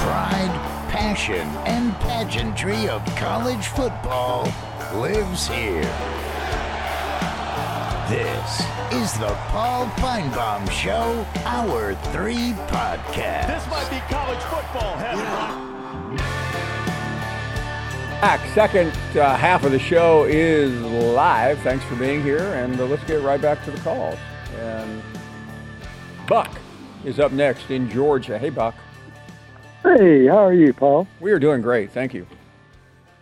The pride, passion, and pageantry of college football lives here. This is the Paul Finebaum Show, Hour 3 podcast. This might be college football heaven. Back. Second uh, half of the show is live. Thanks for being here, and uh, let's get right back to the calls. And Buck is up next in Georgia. Hey, Buck. Hey, how are you, Paul? We are doing great. Thank you.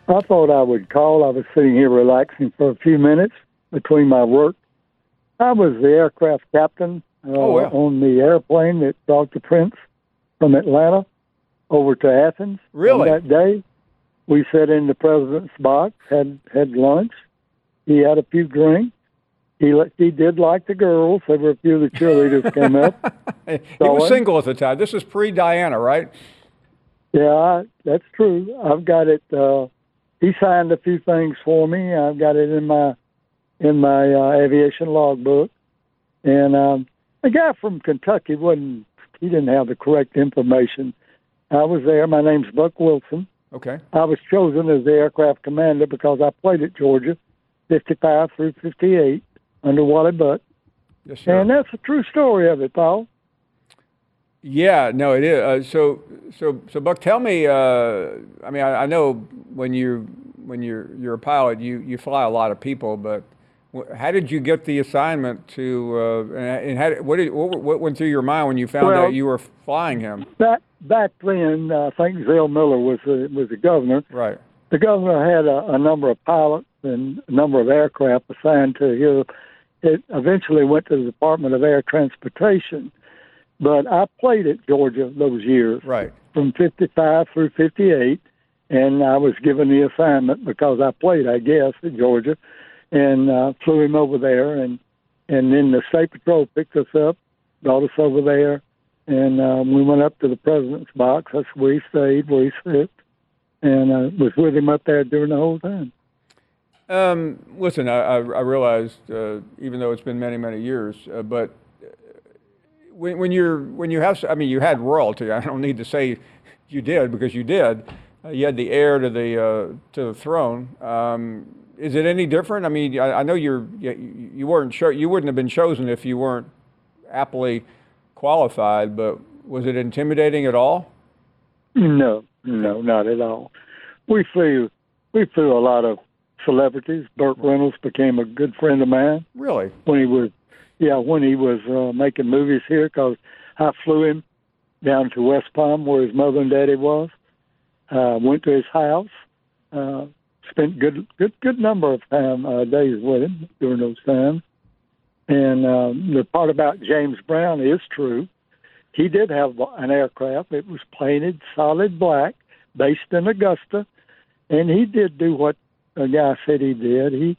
I thought I would call. I was sitting here relaxing for a few minutes between my work. I was the aircraft captain uh, Oh, on the airplane that brought the prince from Atlanta over to Athens. Really? That day, we sat in the president's box, had had lunch. He had a few drinks. He he did like the girls. There were a few of the cheerleaders came up. he was single at the time. This is pre Diana, right? Yeah, I, that's true. I've got it. Uh, he signed a few things for me. I've got it in my in my uh, aviation logbook. And um, the guy from Kentucky wasn't. He didn't have the correct information. I was there. My name's Buck Wilson. Okay. I was chosen as the aircraft commander because I played at Georgia, 55 through 58 under Wally Butts. Yes, sir. And that's a true story of it, Paul. Yeah, no, it is. Uh, so, so, so, Buck, tell me. Uh, I mean, I, I know when you when you're you're a pilot, you you fly a lot of people, but how did you get the assignment to? Uh, and how, what did what, what went through your mind when you found Well- out you were flying him? Back back then, uh, I think Zell Miller was the, was the governor. Right. the governor had a, a number of pilots and a number of aircraft assigned to him. It eventually went to the Department of Air Transportation, but I played at Georgia those years Right. from 55 through 58, and I was given the assignment because I played, I guess, at Georgia, and uh, flew him over there, and and then the State Patrol picked us up, brought us over there, and um, we went up to the president's box. That's where he stayed, where he sat, and uh, was with him up there during the whole time. Um, listen, I, I, realized, uh, even though it's been many, many years, uh, but when, when you're when you have, I mean, you had royalty. I don't need to say you did because you did. Uh, you had the heir to the uh, to the throne. Um, is it any different? I mean, I, I know you're you, you weren't sure you wouldn't have been chosen if you weren't aptly qualified, but was it intimidating at all? No, no, not at all. We flew, we flew a lot of celebrities. Burt Reynolds became a good friend of mine. Really? when he was, yeah, when he was uh, making movies here, because I flew him down to West Palm where his mother and daddy was. Uh, went to his house, uh, spent good, good, good number of time uh, days with him during those times. And um, the part about James Brown is true. He did have an aircraft. It was painted solid black, based in Augusta, and he did do what a guy said he did. He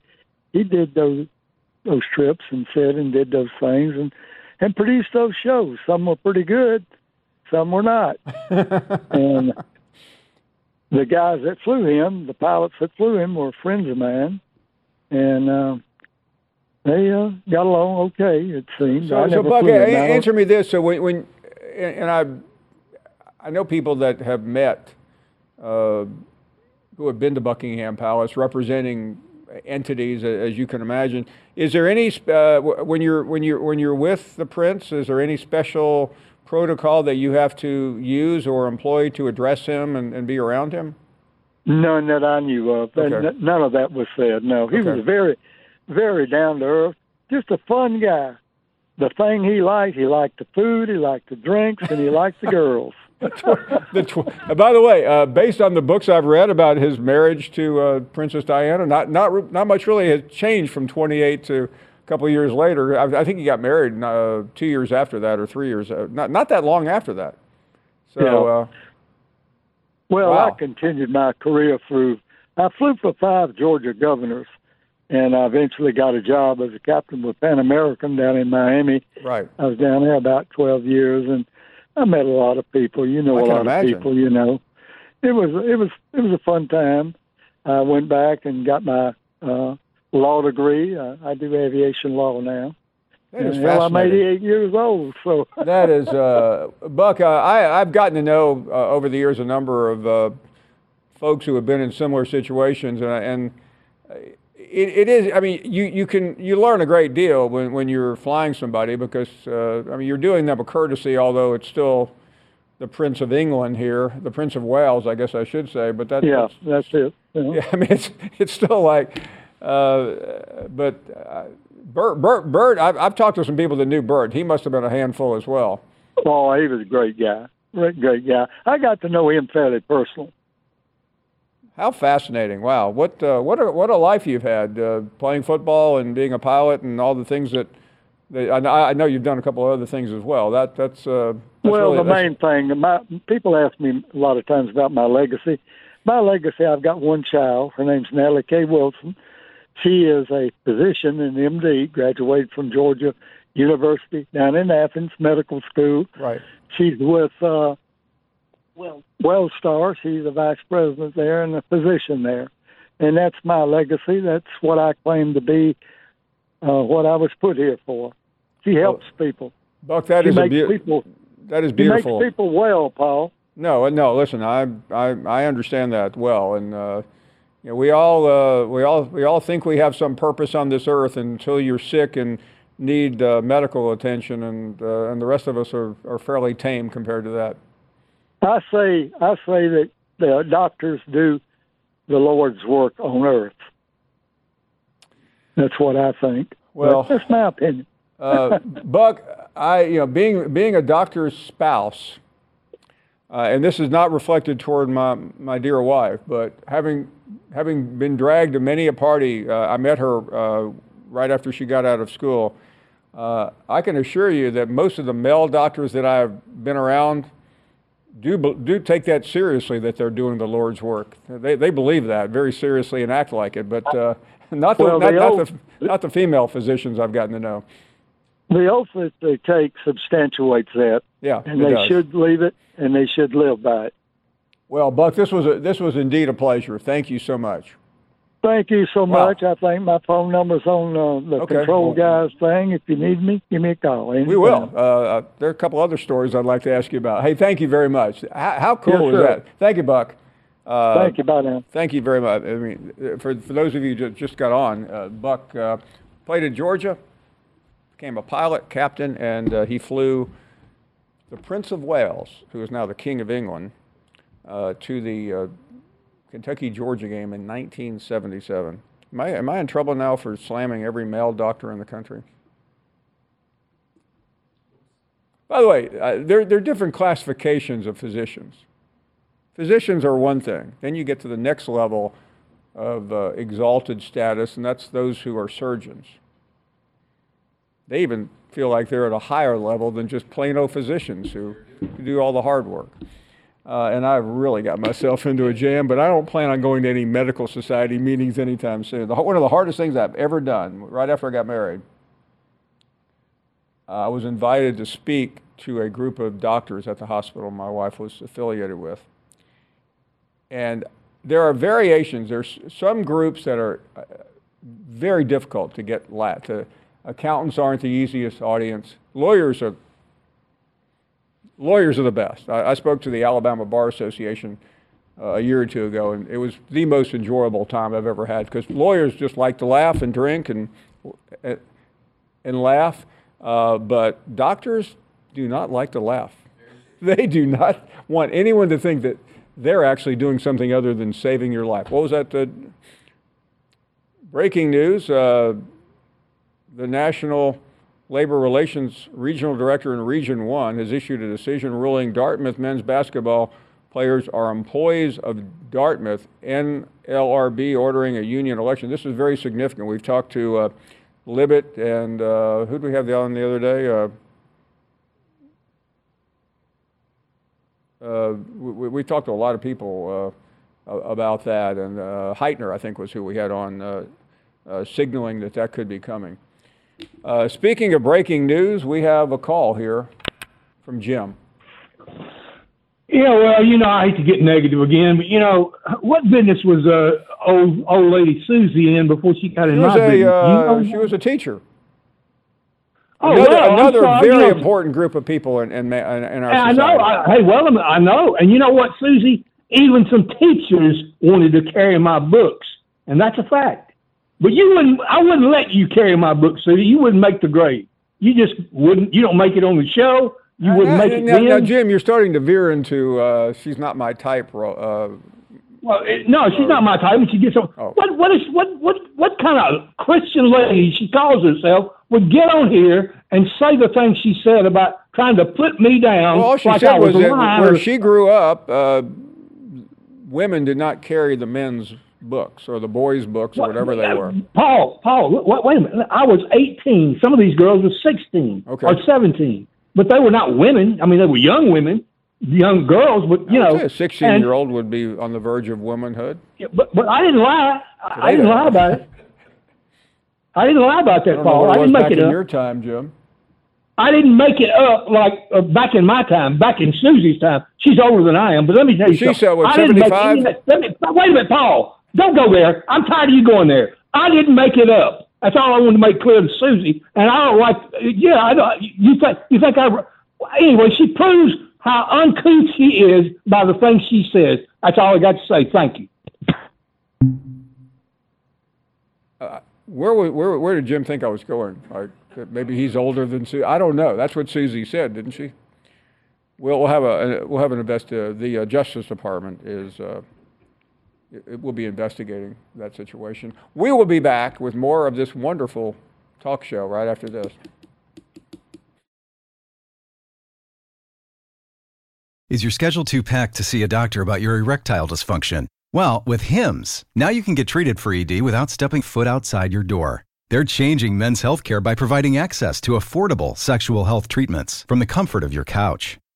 he did those those trips and said and did those things and and produced those shows. Some were pretty good, some were not. and the guys that flew him, the pilots that flew him, were friends of mine, and uh, they uh, got along okay. It seems. So, so Buck, flew him. a- I don't- answer me this. So when, when and I, I know people that have met, uh, who have been to Buckingham Palace representing entities, as you can imagine. Is there any sp- uh, when you're when you're when you're with the prince? Is there any special protocol that you have to use or employ to address him and, and be around him? None that I knew of. And Okay. None of that was said. No, he Okay. was very, very down to earth. Just a fun guy. The thing he liked, he liked the food, he liked the drinks, and he liked the girls. The tw- by the way, uh, based on the books I've read about his marriage to uh, Princess Diana, not not not much really has changed from 28 to a couple of years later. I, I think he got married uh, two years after that, or three years, uh, not not that long after that. So, Yeah. uh, Well, Wow. I continued my career through. I flew for five Georgia governors, and I eventually got a job as a captain with Pan American down in Miami. right. I was down there about 12 years, and I met a lot of people. You know, I a lot imagine. of people. You know, it was it was it was a fun time. I went back and got my uh, law degree. Uh, I do aviation law now. That is hell, I'm 88 years old, so that is, uh, Buck. Uh, I, I've gotten to know uh, over the years a number of uh, folks who have been in similar situations, and, and it, it is. I mean, you, you can you learn a great deal when, when you're flying somebody because uh, I mean you're doing them a courtesy, although it's still the Prince of England here, the Prince of Wales, I guess I should say. But that, yeah, that's, that's it. know. yeah, I mean, it's it's still like, uh, but uh, Bert, Bert, Bert. I've, I've talked to some people that knew Bert. He must have been a handful as well. Oh, he was a great guy. Great, great guy. I got to know him fairly personal. How fascinating! Wow, what uh, what a what a life you've had uh, playing football and being a pilot and all the things that. that I, know- I know you've done a couple of other things as well. That that's. Uh, that's well, really, the main thing, my people ask me a lot of times about my legacy. My legacy, I've got one child. Her name's Natalie K. Wilson. She is a physician and MD, graduated from Georgia University down in Athens Medical School. Right. She's with uh, well Wellstar. She's a vice president there and a physician there, and that's my legacy. That's what I claim to be. Uh, what I was put here for. She helps people. Buck, that she is a makes beau- people. that is beautiful. She makes people well, Paul. No, uh, no. Listen, I, I, I understand that well, and uh, you know, we all, uh, we all, we all think we have some purpose on this earth until you're sick and need uh, medical attention, and uh, and the rest of us are, are fairly tame compared to that. I say I say that the doctors do the Lord's work on earth. That's what I think. Well- But that's my opinion. Uh, Buck, I, you know, being being a doctor's spouse, uh, and this is not reflected toward my my dear wife, but having having been dragged to many a party, uh, I met her uh, right after she got out of school. Uh, I can assure you that most of the male doctors that I've been around do do take that seriously that they're doing the Lord's work. They they believe that very seriously and act like it, but uh, not the Well, not, not all- the not the female physicians I've gotten to know. The oath that they take substantiates that, Yeah, and they does. should leave it, and they should live by it. Well, Buck, this was a, this was indeed a pleasure. Thank you so much. Thank you so Wow. much. I think my phone number's on uh, the Okay. control guys thing. If you need me, give me a call. We will. Uh, uh, there are a couple other stories I'd like to ask you about. Hey, thank you very much. How, how cool Yes, is sir. that? Thank you, Buck. Uh, Thank you. Bye now. Thank you very much. I mean, for, for those of you who just got on, uh, Buck uh, played in Georgia, became a pilot, captain, and uh, he flew the Prince of Wales, who is now the King of England, uh, to the uh, Kentucky Georgia game in 1977. Am I, am I in trouble now for slamming every male doctor in the country? By the way, uh, there, there are different classifications of physicians. Physicians are one thing. Then you get to the next level of uh, exalted status, and that's those who are surgeons. They even feel like they're at a higher level than just plain old physicians who, who do all the hard work. Uh, and I've really got myself into a jam, but I don't plan on going to any medical society meetings anytime soon. The, one of the hardest things I've ever done, right after I got married, uh, I was invited to speak to a group of doctors at the hospital my wife was affiliated with. And there are variations. There's some groups that are uh, very difficult to get la- to. Accountants aren't the easiest audience. Lawyers are lawyers are the best. I, I spoke to the Alabama Bar Association uh, a year or two ago, and it was the most enjoyable time I've ever had because lawyers just like to laugh and drink and and laugh, uh, but doctors do not like to laugh. They do not want anyone to think that they're actually doing something other than saving your life. What was that? The breaking news. Uh, the National Labor Relations Regional Director in Region 1 has issued a decision ruling Dartmouth men's basketball players are employees of Dartmouth, NLRB ordering a union election. This is very significant. We've talked to uh, Libet and uh, who did we have the on the other day? Uh, Uh, we, we talked to a lot of people uh, about that, and uh, Heitner, I think, was who we had on, signaling that that could be coming. Uh, speaking of breaking news, we have a call here from Jim. Yeah, well, you know, I hate to get negative again, but you know, what business was uh, old old lady Susie in before she got She in was my business? a uh, you know? she was a teacher. oh, another well, another sorry, you very know, important group of people in in, in in our I society. know. I, hey, well, I know. And you know what, Susie? Even some teachers wanted to carry my books, and that's a fact. But you wouldn't. I wouldn't let you carry my books, Susie. You wouldn't make the grade. You just wouldn't. You don't make it on the show. You wouldn't now, make it now, now, Jim, you're starting to veer into uh, she's not my type. Uh, Well, it, no, she's not my type. She gets on, Oh. what what is what what what kind of Christian lady she calls herself would get on here and say the things she said about trying to put me down? well, all she like said I was that where she grew up, uh, women did not carry the men's books or the boys' books or whatever they were. Paul, Paul, wait, wait a minute. I was 18. Some of these girls were 16 Okay. or 17, but they were not women. I mean, they were young women, young girls, but you know, a 16 year old would be on the verge of womanhood. and- But but I didn't lie. I, I didn't lie about it. I didn't lie about that, don't Paul. I didn't make it in up. your time, Jim. I didn't make it up like uh, back in my time, back in Susie's time. She's older than I am, but let me tell you She something. said, what, I didn't make 75? any that- Let me, wait a minute, Paul. Don't go there. I'm tired of you going there. I didn't make it up. That's all I wanted to make clear to Susie. And I don't like. Yeah, I don't. You think you think I? Anyway, she proves how uncouth she is by the things she says. That's all I got to say. Thank you. Where, wa- where, where did Jim think I was going? Like, maybe he's older than Susie. I don't know. That's what Susie said, didn't she? We'll, we'll have a we'll have an invest. Uh, the uh, Justice Department is will be investigating that situation. We will be back with more of this wonderful talk show right after this. Is your schedule too packed to see a doctor about your erectile dysfunction? Well, with HIMS, now you can get treated for ED without stepping foot outside your door. They're changing men's healthcare by providing access to affordable sexual health treatments from the comfort of your couch.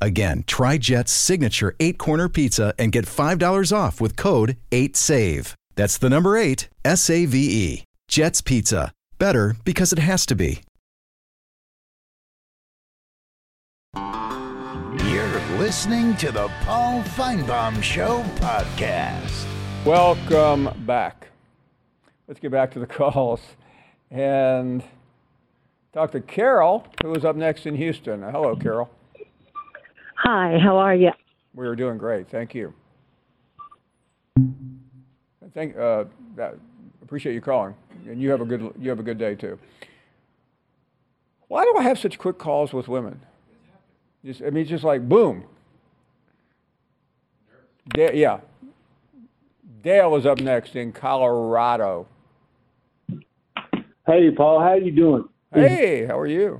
Again, try Jet's signature eight corner pizza and get $5 off with code 8SAVE. That's the number eight, S A V E. Jet's Pizza. Better because it has to be. You're listening to the Paul Finebaum Show podcast. Welcome back. Let's get back to the calls and talk to Carol, who is up next in Houston. Hello, Carol. Hi, how are you? We are doing great. Thank you. I think uh, that, appreciate you calling, and you have a good you have a good day too. Why do I have such quick calls with women? Just, I mean, it's just like boom. Da- yeah. Dale is up next in Colorado. Hey, Paul, how are you doing? Hey, how are you?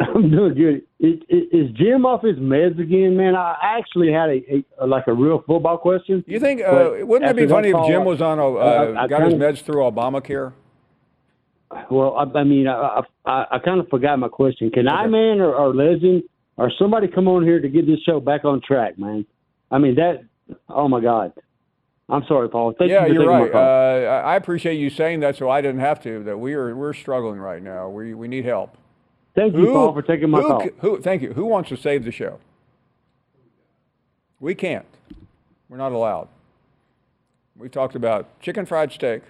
I'm doing good. Is, Jim off his meds again, man? I actually had a, a like a real football question. You think? Uh, wouldn't it be funny if Jim was on a, uh, I- I got his meds through Obamacare? well, I, I mean, I I, I kind of forgot my question. Can I, man, or, or Legend, or somebody come on here to get this show back on track, man? I mean that. Oh my God. I'm sorry, Paul. Thank yeah, you for you're taking my right. Uh, I I appreciate you saying that, so I didn't have to. That we are we're struggling right now. We we need help. Thank you, Paul, for taking my who, call. Who? Thank you. Who wants to save the show? We can't. We're not allowed. We talked about chicken fried steak.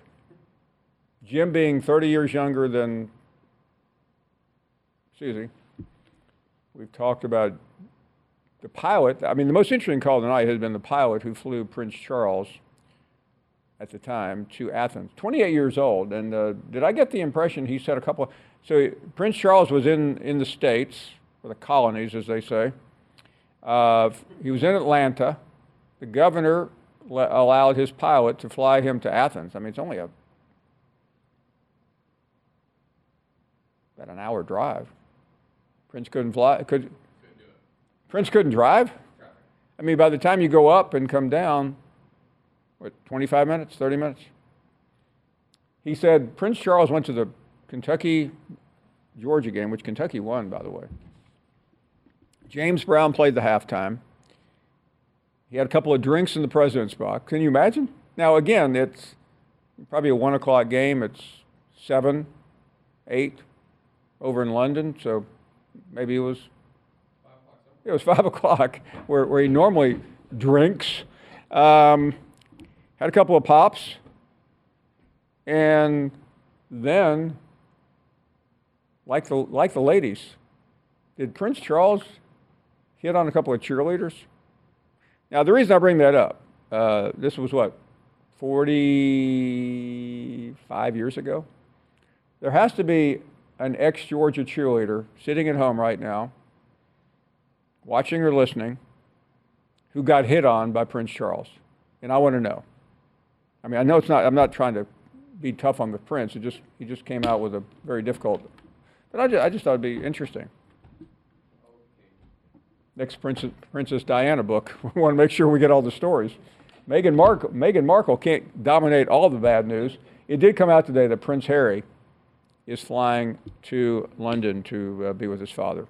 Jim being 30 years younger than Susie. We've talked about the pilot. I mean, the most interesting call tonight has been the pilot who flew Prince Charles at the time to Athens. 28 years old. And uh, did I get the impression he said a couple of, so Prince Charles was in, in the States, or the colonies, as they say. Uh, he was in Atlanta. The governor allowed his pilot to fly him to Athens. I mean, it's only a about an hour drive. Prince couldn't fly. Could Prince couldn't drive? I mean, by the time you go up and come down, what, 25 minutes, 30 minutes? He said Prince Charles went to the Kentucky Georgia game, which Kentucky won, by the way. James Brown played the halftime. He had a couple of drinks in the president's box. Can you imagine? Now, again, it's probably a one o'clock game. It's seven, eight over in London, so maybe it was it was five o'clock where, where he normally drinks. Um, had a couple of pops, and then, like the like the ladies, did Prince Charles hit on a couple of cheerleaders? Now the reason I bring that up, uh, this was what, forty-five years ago. There has to be an ex-Georgia cheerleader sitting at home right now, watching or listening, who got hit on by Prince Charles, and I want to know. I mean, I know it's not. I'm not trying to be tough on the prince. It just he just came out with a very difficult. But I just, I just thought it'd be interesting. Next Princess, Princess Diana book. We want to make sure we get all the stories. Meghan Markle, Meghan Markle can't dominate all the bad news. It did come out today that Prince Harry is flying to London to uh, be with his father.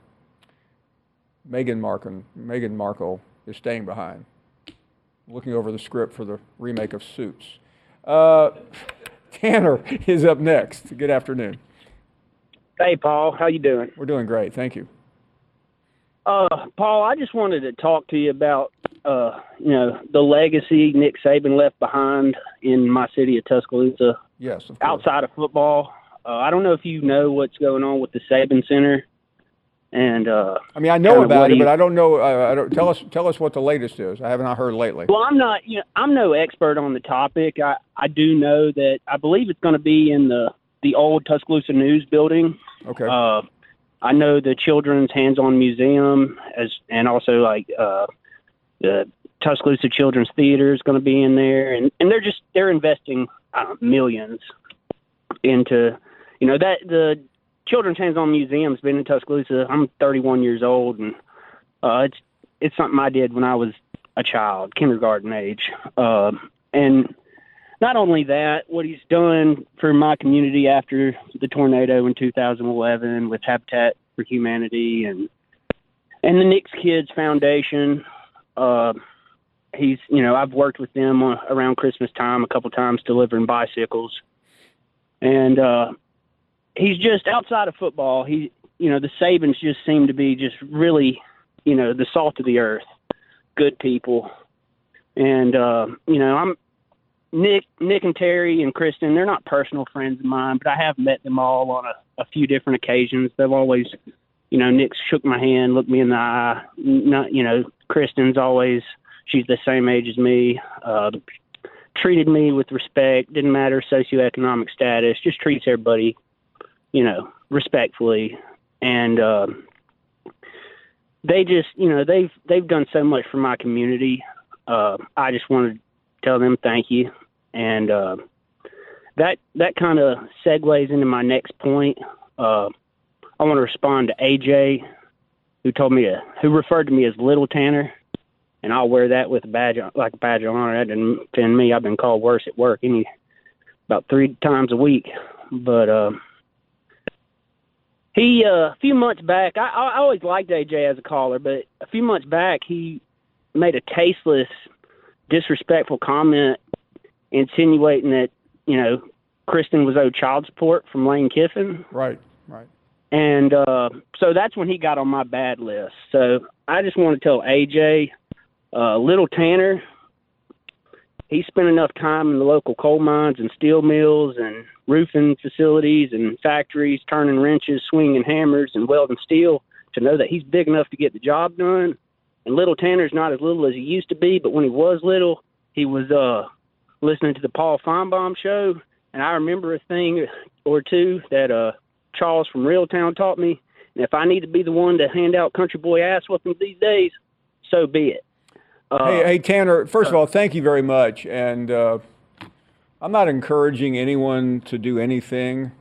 Meghan Markle, Meghan Markle is staying behind, looking over the script for the remake of Suits. Uh, Tanner is up next. Good afternoon. Hey, Paul. How you doing? We're doing great. Thank you. Uh, Paul, I just wanted to talk to you about, uh, you know, the legacy Nick Saban left behind in my city of Tuscaloosa. Yes, of course. Outside of football, uh, I don't know if you know what's going on with the Saban Center. And uh, I mean, I know about it, he- but I don't know. Uh, I don't, tell us, tell us what the latest is. I have not heard lately. Well, I'm not. You know, I'm no expert on the topic. I I do know that I believe it's going to be in the the old Tuscaloosa News building. Okay. Uh, I know the Children's Hands-On Museum as and also like uh, the Tuscaloosa Children's Theater is going to be in there, and and they're just they're investing uh, millions into you know that the Children's Hands-On Museum's been in Tuscaloosa. I'm 31 years old, and uh, it's it's something I did when I was a child, kindergarten age, uh, and not only that, what he's done for my community after the tornado in 2011 with Habitat for Humanity and and the Nick's Kids Foundation. Uh, he's, you know, I've worked with them on, around Christmas time a couple times delivering bicycles, and uh, he's just outside of football. He, you know, the Sabans just seem to be just really, you know, the salt of the earth, good people, and uh, you know, I'm Nick, Nick and Terry and Kristen, they're not personal friends of mine, but I have met them all on a, a few different occasions. They've always, you know, Nick's shook my hand, looked me in the eye. Not, you know, Kristen's always, she's the same age as me. Uh, treated me with respect. Didn't matter socioeconomic status. Just treats everybody, you know, respectfully. And uh, they just, you know, they've they've done so much for my community. Uh, I just wanted tell them thank you, and uh, that that kind of segues into my next point. Uh, I want to respond to AJ, who told me to, who referred to me as Little Tanner, and I'll wear that with a badge like a badge of honor. That didn't offend me. I've been called worse at work any about three times a week, but uh, he uh, a few months back. I, I always liked AJ as a caller, but a few months back he made a tasteless, disrespectful comment, insinuating that you know Kristen was owed child support from Lane Kiffin. Right, right. And uh, so that's when he got on my bad list. So I just want to tell AJ, uh, little Tanner, he spent enough time in the local coal mines and steel mills and roofing facilities and factories, turning wrenches, swinging hammers, and welding steel to know that he's big enough to get the job done. And little Tanner's not as little as he used to be, but when he was little, he was uh, listening to the Paul Finebaum show. And I remember a thing or two that uh, Charles from Reeltown taught me. And if I need to be the one to hand out country boy ass whoopings these days, so be it. Uh, hey, hey, Tanner. First of all, thank you very much. And uh, I'm not encouraging anyone to do anything,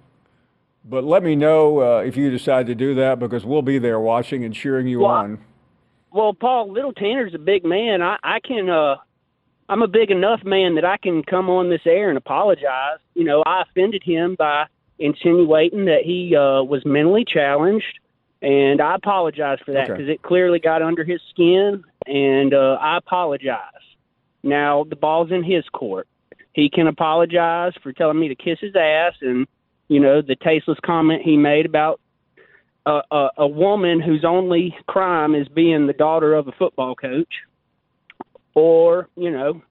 but let me know uh, if you decide to do that because we'll be there watching and cheering you Well, on. Well, Paul, little Tanner's a big man. I, I can uh I'm a big enough man that I can come on this air and apologize. You know, I offended him by insinuating that he uh was mentally challenged and I apologize for that Okay. because it clearly got under his skin and uh I apologize. Now, the ball's in his court. He can apologize for telling me to kiss his ass and you know, the tasteless comment he made about a, a, a woman whose only crime is being the daughter of a football coach, or you know,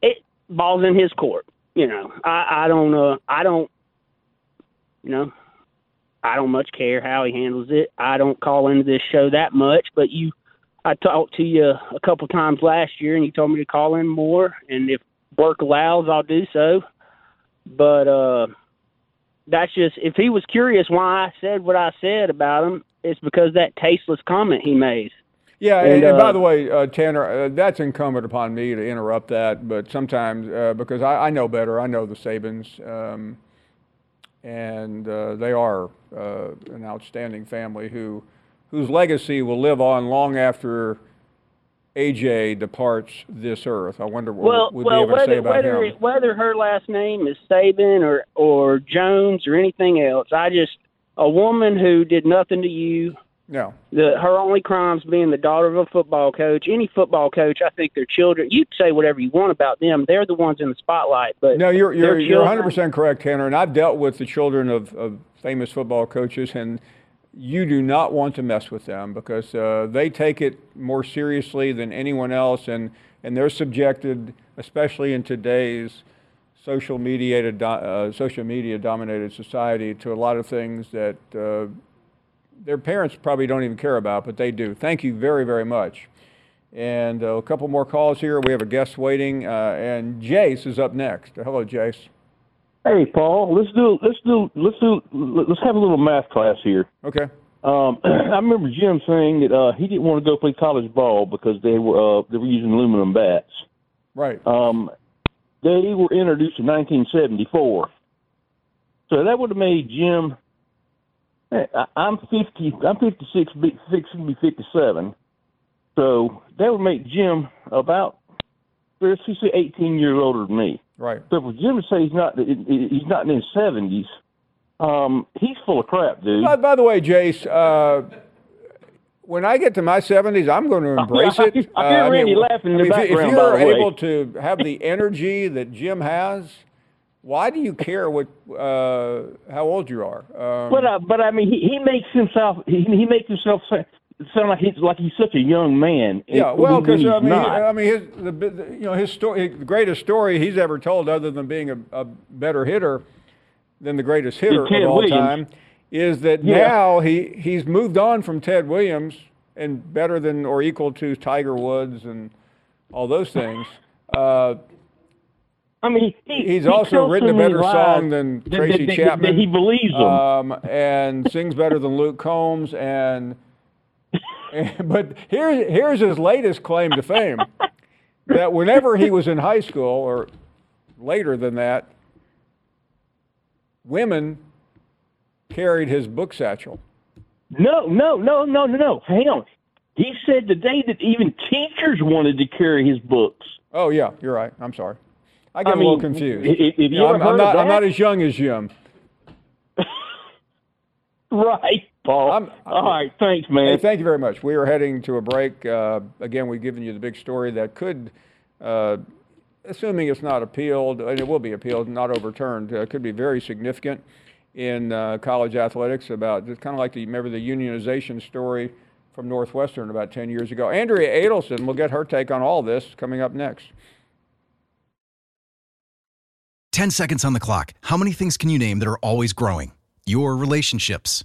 it balls in his court. You know, I, I don't, uh, I don't, you know, I don't much care how he handles it. I don't call into this show that much, but you, I talked to you a couple times last year, and you told me to call in more, and if work allows, I'll do so. But uh that's just if he was curious why I said what I said about him, it's because that tasteless comment he made. Yeah, And, and, and by uh, the way, uh, Tanner, uh, that's incumbent upon me to interrupt that. But sometimes, uh, because I, I know better, I know the Sabans, um, and uh, they are uh, an outstanding family who, whose legacy will live on long after AJ departs this earth. I wonder what Well, we'd well, be able to say about whether him. whether her last name is Saban or or Jones or anything else, I just a woman who did nothing to you. No. The her only crimes being the daughter of a football coach. Any football coach, I think their children. You can say whatever you want about them. They're the ones in the spotlight. But No, you're you're you're children- 100% correct, Tanner. And I've dealt with the children of, of famous football coaches, and you do not want to mess with them because uh, they take it more seriously than anyone else, and and they're subjected, especially in today's social uh, social media dominated society, to a lot of things that. Uh, their parents probably don't even care about, but they do. Thank you very, very much. And uh, a couple more calls here. We have a guest waiting, uh, and Jace is up next. Hello, Jace. Hey, Paul, let's do let's do let's do let's have a little math class here. Okay. Um, I remember Jim saying that uh, he didn't want to go play college ball because they were uh, they were using aluminum bats. Right. Um, they were introduced in 1974, so that would have made Jim. Hey, I- I'm 50. I'm 56. be- Fixing to be 57. So that would make Jim about let's just say 18 years older than me. Right. But for Jim to say he's not he's not in his 70s, um, he's full of crap, dude. By, by the way, Jace, uh, when I get to my 70s, I'm going to embrace I it. hear- I hear Uh, Randy laughing in the if- if, background, you're by the way. able to have the energy that Jim has, why do you care what uh, how old you are? Um, But uh, but I mean, he, he makes himself he, he makes himself sound like he's like he's such a young man. Yeah, well, because I mean. I mean, his the, the you know his story, the greatest story he's ever told, other than being a, a better hitter than the greatest hitter of all Williams. time, is that Yeah. now he he's moved on from Ted Williams and better than or equal to Tiger Woods and all those things. Uh, I mean, he, he's he also written a better song than that- Tracy that- that- Chapman. He believes them. um, and sings better than Luke Combs. And, but here's here's his latest claim to fame: that whenever he was in high school or later than that, women carried his book satchel. no, no, no, no, no, no. Hang on. He said today that even teachers wanted to carry his books. Oh yeah, you're right. I'm sorry. I get I a little confused. i- i- have you know, I'm, I'm not. I'm not as young as Jim. right, Paul. I'm, All right, thanks, man. Hey, thank you very much. We are heading to a break. Uh, again, we've given you the big story that could, uh, assuming it's not appealed, and it will be appealed, not overturned, uh, could be very significant in uh, college athletics. About it's kind of like the remember the unionization story from Northwestern about 10 years ago. Andrea Adelson will get her take on all this coming up next. 10 seconds on the clock. How many things can you name that are always growing? Your relationships,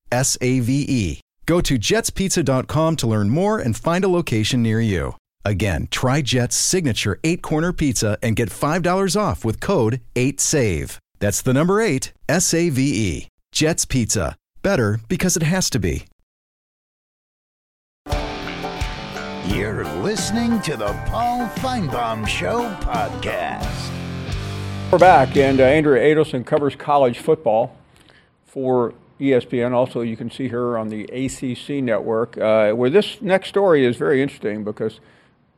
S A V E. Go to jetspizza.com to learn more and find a location near you. Again, try Jet's signature eight corner pizza and get $5 off with code 8SAVE. That's the number eight, S A V E. Jet's Pizza. Better because it has to be. You're listening to the Paul Finebaum Show podcast. We're back, and uh, Andrea Adelson covers college football for ESPN. Also, you can see her on the ACC network, uh, where this next story is very interesting because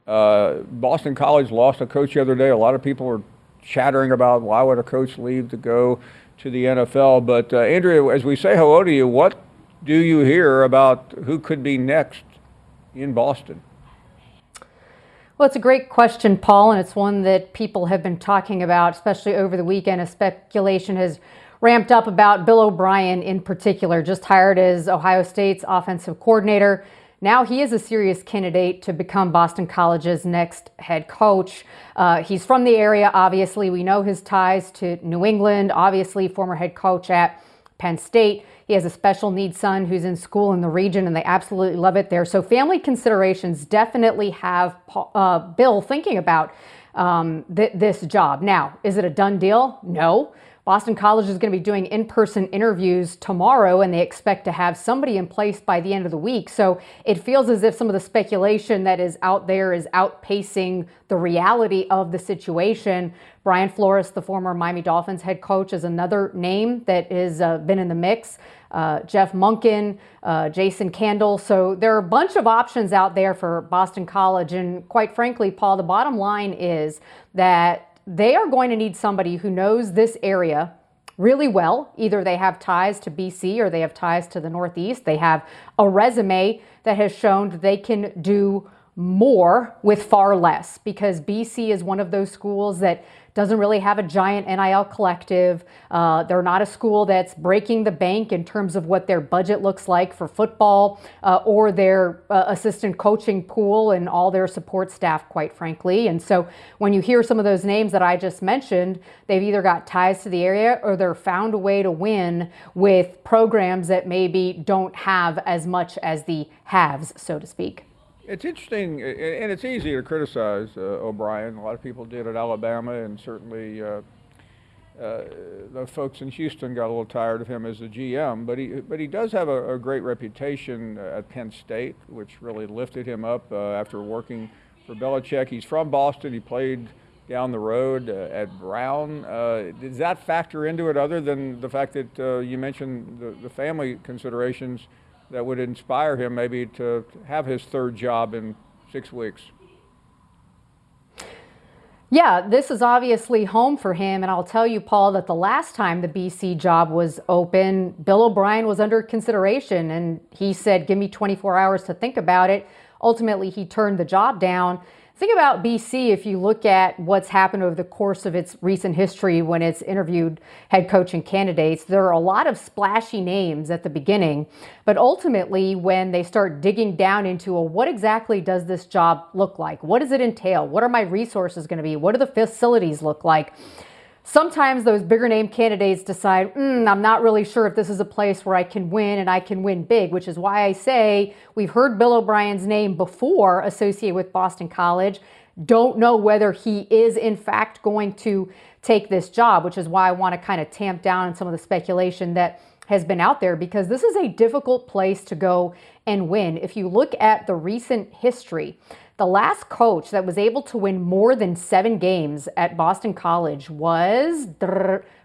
uh, Boston College lost a coach the other day. A lot of people are chattering about why would a coach leave to go to the NFL. But uh, Andrea, as we say hello to you, what do you hear about who could be next in Boston? Well, it's a great question, Paul, and it's one that people have been talking about, especially over the weekend. A speculation has ramped up about Bill O'Brien in particular, just hired as Ohio State's offensive coordinator. Now he is a serious candidate to become Boston College's next head coach. Uh, he's from the area, obviously. We know his ties to New England, obviously, former head coach at Penn State. He has a special needs son who's in school in the region, and they absolutely love it there. So, family considerations definitely have uh, Bill thinking about um, th- this job. Now, is it a done deal? No. Boston College is going to be doing in person interviews tomorrow, and they expect to have somebody in place by the end of the week. So it feels as if some of the speculation that is out there is outpacing the reality of the situation. Brian Flores, the former Miami Dolphins head coach, is another name that has uh, been in the mix. Uh, Jeff Monken, uh, Jason Candle. So there are a bunch of options out there for Boston College. And quite frankly, Paul, the bottom line is that they are going to need somebody who knows this area really well. Either they have ties to BC or they have ties to the Northeast. They have a resume that has shown that they can do more with far less because BC is one of those schools that doesn't really have a giant NIL collective. Uh, they're not a school that's breaking the bank in terms of what their budget looks like for football uh, or their uh, assistant coaching pool and all their support staff, quite frankly. And so when you hear some of those names that I just mentioned, they've either got ties to the area or they're found a way to win with programs that maybe don't have as much as the haves, so to speak. It's interesting, and it's easy to criticize uh, O'Brien. A lot of people did at Alabama, and certainly uh, uh, the folks in Houston got a little tired of him as a GM. But he, but he does have a, a great reputation at Penn State, which really lifted him up uh, after working for Belichick. He's from Boston. He played down the road uh, at Brown. Uh, does that factor into it, other than the fact that you mentioned the, the family considerations? That would inspire him maybe to have his third job in six weeks. Yeah, this is obviously home for him. And I'll tell you, Paul, that the last time the BC job was open, Bill O'Brien was under consideration and he said, Give me 24 hours to think about it. Ultimately, he turned the job down. Think about BC if you look at what's happened over the course of its recent history when it's interviewed head coaching candidates. There are a lot of splashy names at the beginning, but ultimately, when they start digging down into what exactly does this job look like? What does it entail? What are my resources going to be? What do the facilities look like? Sometimes those bigger name candidates decide, mm, I'm not really sure if this is a place where I can win and I can win big, which is why I say we've heard Bill O'Brien's name before associated with Boston College. Don't know whether he is, in fact, going to take this job, which is why I want to kind of tamp down some of the speculation that has been out there because this is a difficult place to go and win. If you look at the recent history, the last coach that was able to win more than seven games at Boston College was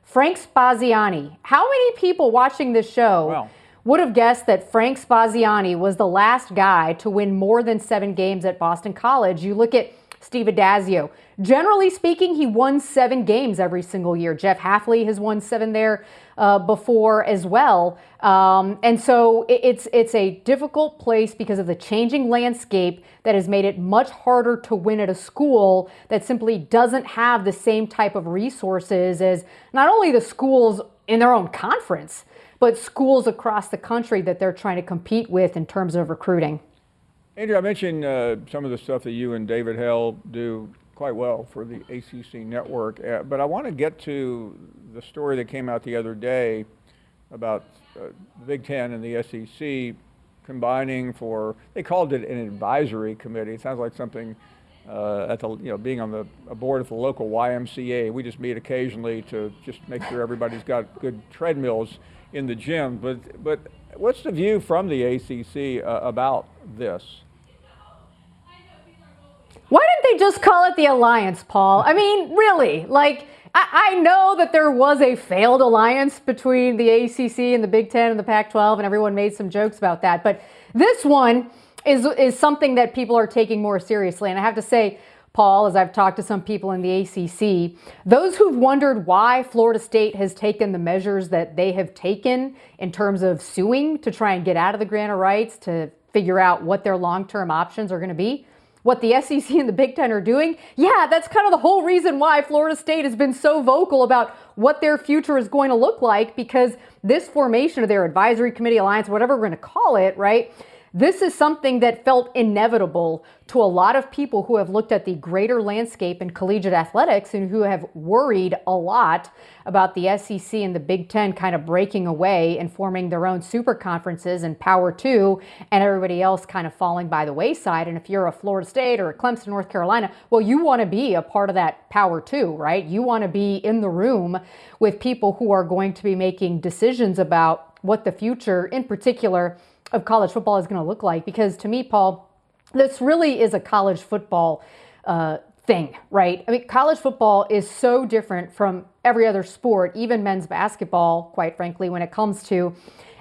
Frank Spaziani. How many people watching this show would have guessed that Frank Spaziani was the last guy to win more than seven games at Boston College? You look at Steve Addazio. Generally speaking, he won seven games every single year. Jeff Hafley has won seven there uh, before as well. Um, and so it, it's it's a difficult place because of the changing landscape that has made it much harder to win at a school that simply doesn't have the same type of resources as not only the schools in their own conference, but schools across the country that they're trying to compete with in terms of recruiting. Andrea, I mentioned uh, some of the stuff that you and David Hale do quite well for the ACC network, uh, but I want to get to the story that came out the other day about uh, the Big Ten and the SEC combining for, they called it an advisory committee. It sounds like something uh, at the, you know, being on the board of the local YMCA. We just meet occasionally to just make sure everybody's got good treadmills in the gym. But, but what's the view from the ACC uh, about this? Why didn't they just call it the alliance, Paul? I mean, really, like, I, I know that there was a failed alliance between the ACC and the Big Ten and the Pac 12, and everyone made some jokes about that. But this one is, is something that people are taking more seriously. And I have to say, Paul, as I've talked to some people in the ACC, those who've wondered why Florida State has taken the measures that they have taken in terms of suing to try and get out of the grant of rights to figure out what their long term options are going to be what the SEC and the Big Ten are doing, yeah, that's kind of the whole reason why Florida State has been so vocal about what their future is going to look like because this formation of their advisory committee alliance, whatever we're going to call it, right? This is something that felt inevitable to a lot of people who have looked at the greater landscape in collegiate athletics and who have worried a lot about the SEC and the Big Ten kind of breaking away and forming their own super conferences and Power Two and everybody else kind of falling by the wayside. And if you're a Florida State or a Clemson, North Carolina, well, you want to be a part of that Power Two, right? You want to be in the room with people who are going to be making decisions about what the future, in particular, of college football is going to look like. Because to me, Paul, this really is a college football uh, thing, right? I mean, college football is so different from every other sport, even men's basketball, quite frankly, when it comes to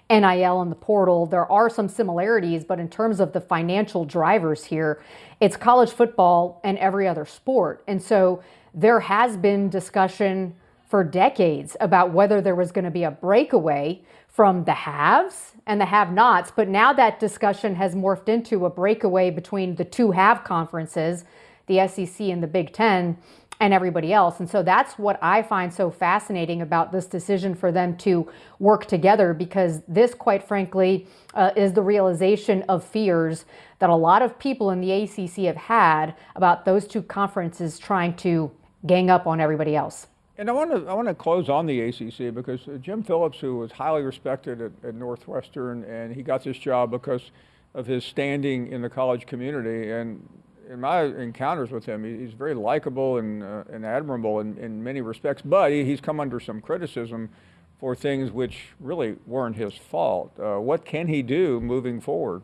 NIL and the portal. There are some similarities, but in terms of the financial drivers here, it's college football and every other sport. And so there has been discussion for decades about whether there was going to be a breakaway from the haves and the have nots. But now that discussion has morphed into a breakaway between the two have conferences, the SEC and the Big Ten, and everybody else. And so that's what I find so fascinating about this decision for them to work together because this, quite frankly, uh, is the realization of fears that a lot of people in the ACC have had about those two conferences trying to gang up on everybody else. And I want to I want to close on the ACC because uh, Jim Phillips, who was highly respected at, at, Northwestern, and he got this job because of his standing in the college community. And in my encounters with him, he's very likable and, uh, and admirable in, in many respects. But he, he's come under some criticism for things which really weren't his fault. Uh, what can he do moving forward?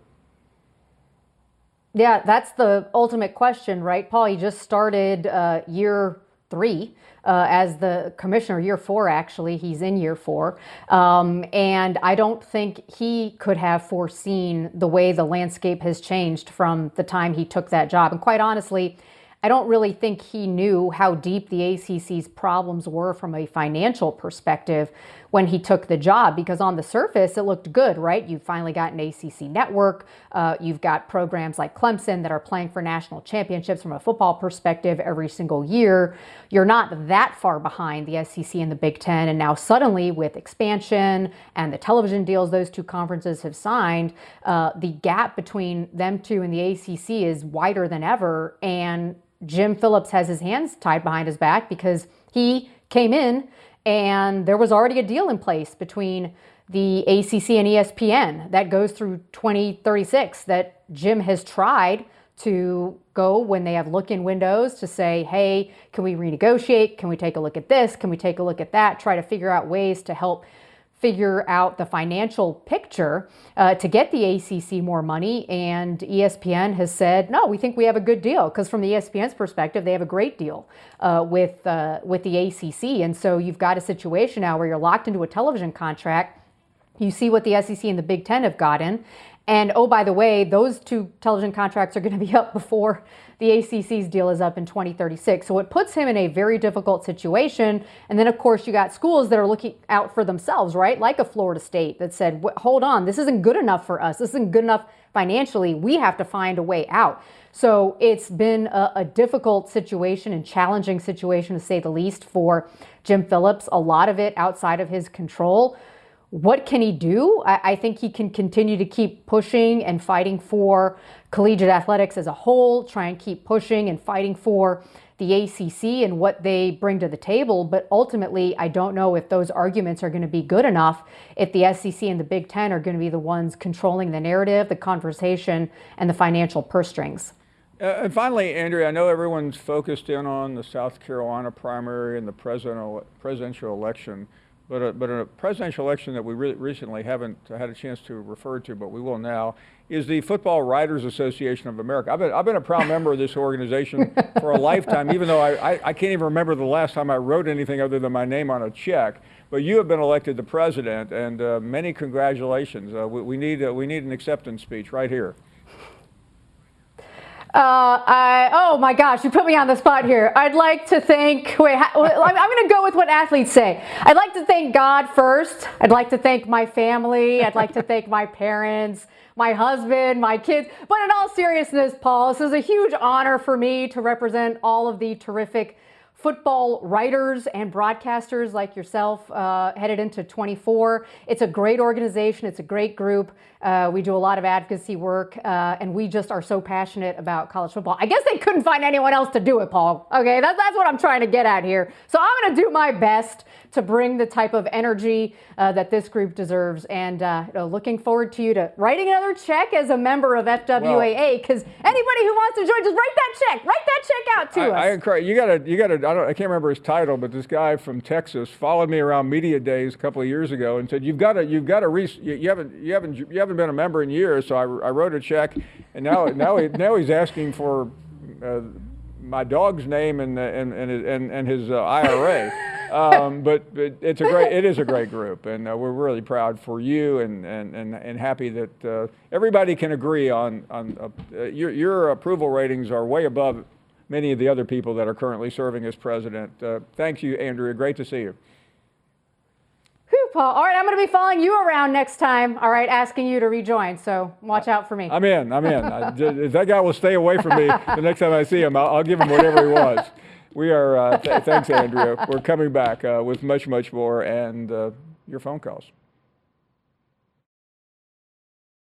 Yeah, that's the ultimate question, right, Paul? He just started uh, year three uh, as the commissioner, year four actually, he's in year four. Um, and I don't think he could have foreseen the way the landscape has changed from the time he took that job. And quite honestly, I don't really think he knew how deep the ACC's problems were from a financial perspective when he took the job because on the surface it looked good, right? You've finally got an ACC network. Uh, you've got programs like Clemson that are playing for national championships from a football perspective every single year. You're not that far behind the SEC and the Big Ten. And now, suddenly, with expansion and the television deals those two conferences have signed, uh, the gap between them two and the ACC is wider than ever. And Jim Phillips has his hands tied behind his back because he came in and there was already a deal in place between the ACC and ESPN that goes through 2036 that Jim has tried to go when they have look in windows to say, hey, can we renegotiate? Can we take a look at this? Can we take a look at that? Try to figure out ways to help figure out the financial picture uh, to get the ACC more money. And ESPN has said, no, we think we have a good deal because from the ESPN's perspective, they have a great deal uh, with uh, with the ACC. And so you've got a situation now where you're locked into a television contract. You see what the SEC and the Big Ten have gotten. And oh, by the way, those two television contracts are going to be up before the ACC's deal is up in 2036. So it puts him in a very difficult situation. And then, of course, you got schools that are looking out for themselves, right? Like a Florida State that said, hold on, this isn't good enough for us. This isn't good enough financially. We have to find a way out. So it's been a, a difficult situation and challenging situation, to say the least, for Jim Phillips. A lot of it outside of his control. What can he do? I, I, think he can continue to keep pushing and fighting for collegiate athletics as a whole, try and keep pushing and fighting for the ACC and what they bring to the table. But ultimately, I don't know if those arguments are going to be good enough if the SEC and the Big Ten are going to be the ones controlling the narrative, the conversation, and the financial purse strings. Uh, and finally, Andrea, I know everyone's focused in on the South Carolina primary and the presidential election. But a, but a presidential election that we re- recently haven't had a chance to refer to, but we will now, is the Football Writers Association of America. I've been, I've been a proud member of this organization for a lifetime, even though I, I, I, can't even remember the last time I wrote anything other than my name on a check. But you have been elected the president, and uh, many congratulations. Uh, we, we, need, uh, we need an acceptance speech right here. Uh, I, oh my gosh, you put me on the spot here. I'd like to thank, wait, I'm going to go with what athletes say. I'd like to thank God first. I'd like to thank my family. I'd like to thank my parents, my husband, my kids. But in all seriousness, Paul, this is a huge honor for me to represent all of the terrific football writers and broadcasters like yourself uh, headed into 24. It's a great organization, it's a great group. Uh, we do a lot of advocacy work, uh, and we just are so passionate about college football. I guess they couldn't find anyone else to do it, Paul. Okay, that's, that's what I'm trying to get at here. So I'm going to do my best to bring the type of energy uh, that this group deserves. And uh, you know, looking forward to you to writing another check as a member of FWAA. Because well, anybody who wants to join, just write that check. Write that check out to I, us. I encourage you. Got to you got to. I, I can't remember his title, but this guy from Texas followed me around media days a couple of years ago and said, "You've got to you've got to re- you, you haven't you haven't you haven't been a member in years." So I, I wrote a check, and now now he, now he's asking for. Uh, my dog's name and and and and, and his uh, IRA. Um, but, but it's a great it is a great group, and uh, we're really proud for you and and and, and happy that uh, everybody can agree on on uh, your your approval ratings are way above many of the other people that are currently serving as president. Uh, thanks you, Andrea. Great to see you. Whew, Paul. All right, I'm going to be following you around next time. All right, asking you to rejoin. So watch out for me. I'm in. I'm in. if that guy will stay away from me the next time I see him, I'll, I'll give him whatever he wants. We are. Uh, th- thanks, Andrea. We're coming back uh, with much, much more and uh, your phone calls.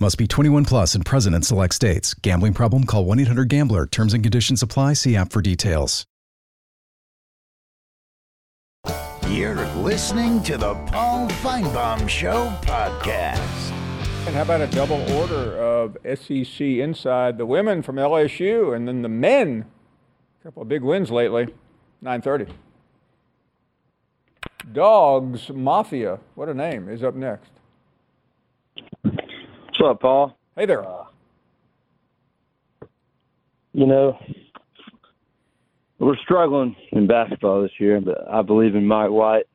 Must be 21 plus and present in select states. Gambling problem? Call 1 800 GAMBLER. Terms and conditions apply. See app for details. You're listening to the Paul Finebaum Show podcast. And how about a double order of SEC inside? The women from LSU and then the men. A couple of big wins lately. 930. Dogs Mafia, what a name, is up next. What's up, Paul? Hey there. Uh, you know, we're struggling in basketball this year, but I believe in Mike White.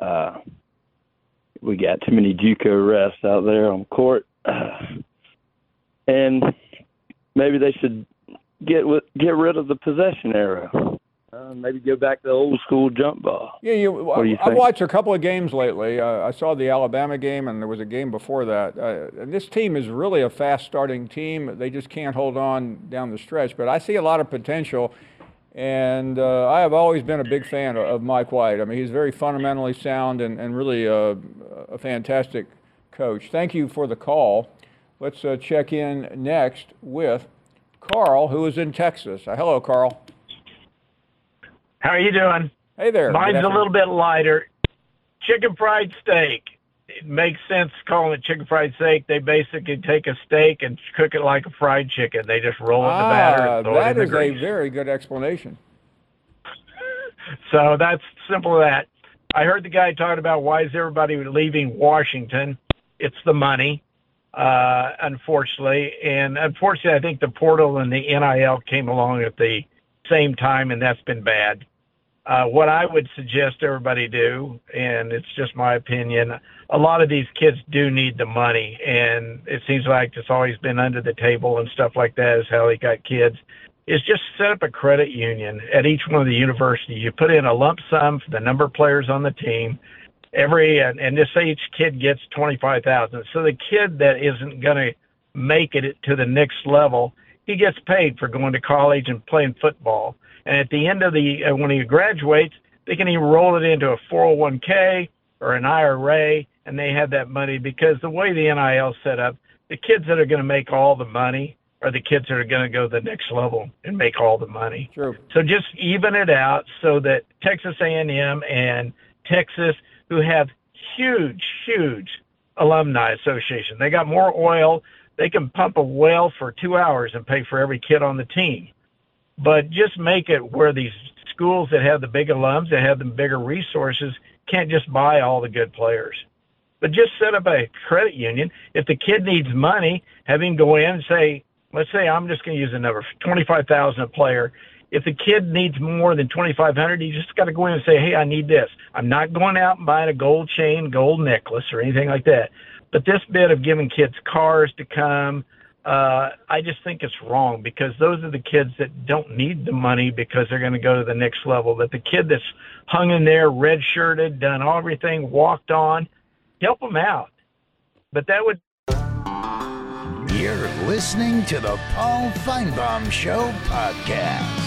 Uh, we got too many JUCO refs out there on court, uh, and maybe they should get get rid of the possession arrow. Uh, maybe go back to the old school jump ball. Yeah, you, do you I've watched a couple of games lately. Uh, I saw the Alabama game, and there was a game before that. Uh, and this team is really a fast starting team. They just can't hold on down the stretch. But I see a lot of potential. And uh, I have always been a big fan of, of Mike White. I mean, he's very fundamentally sound and, and really a, a fantastic coach. Thank you for the call. Let's uh, check in next with Carl, who is in Texas. Uh, hello, Carl. How are you doing? Hey there. Mine's a little bit lighter. Chicken fried steak. It makes sense calling it chicken fried steak. They basically take a steak and cook it like a fried chicken. They just roll in the batter Ah, and throw it in that the is a very good explanation. So that's simple as that. I heard the guy talking about why is everybody leaving Washington? It's the money, uh, unfortunately. And unfortunately, I think the portal and the NIL came along at the same time, and that's been bad. Uh, what I would suggest everybody do, and it's just my opinion, a lot of these kids do need the money, and it seems like it's always been under the table and stuff like that is how they got kids. Is just set up a credit union at each one of the universities. You put in a lump sum for the number of players on the team. Every and, and just say each kid gets twenty five thousand. So the kid that isn't going to make it to the next level, he gets paid for going to college and playing football. And at the end of the uh, when he graduates, they can even roll it into a 401k or an IRA, and they have that money because the way the NIL set up, the kids that are going to make all the money are the kids that are going to go to the next level and make all the money. True. So just even it out so that Texas A&M and Texas, who have huge, huge alumni association, they got more oil. They can pump a well for two hours and pay for every kid on the team. But just make it where these schools that have the big alums, that have the bigger resources, can't just buy all the good players. But just set up a credit union. If the kid needs money, have him go in and say, let's say I'm just going to use a number, twenty-five thousand a player. If the kid needs more than twenty-five hundred, you just got to go in and say, hey, I need this. I'm not going out and buying a gold chain, gold necklace, or anything like that. But this bit of giving kids cars to come, uh, I just think it's wrong because those are the kids that don't need the money because they're going to go to the next level. But the kid that's hung in there, red shirted, done everything, walked on, help them out. But that would You're listening to the Paul Finebaum Show podcast.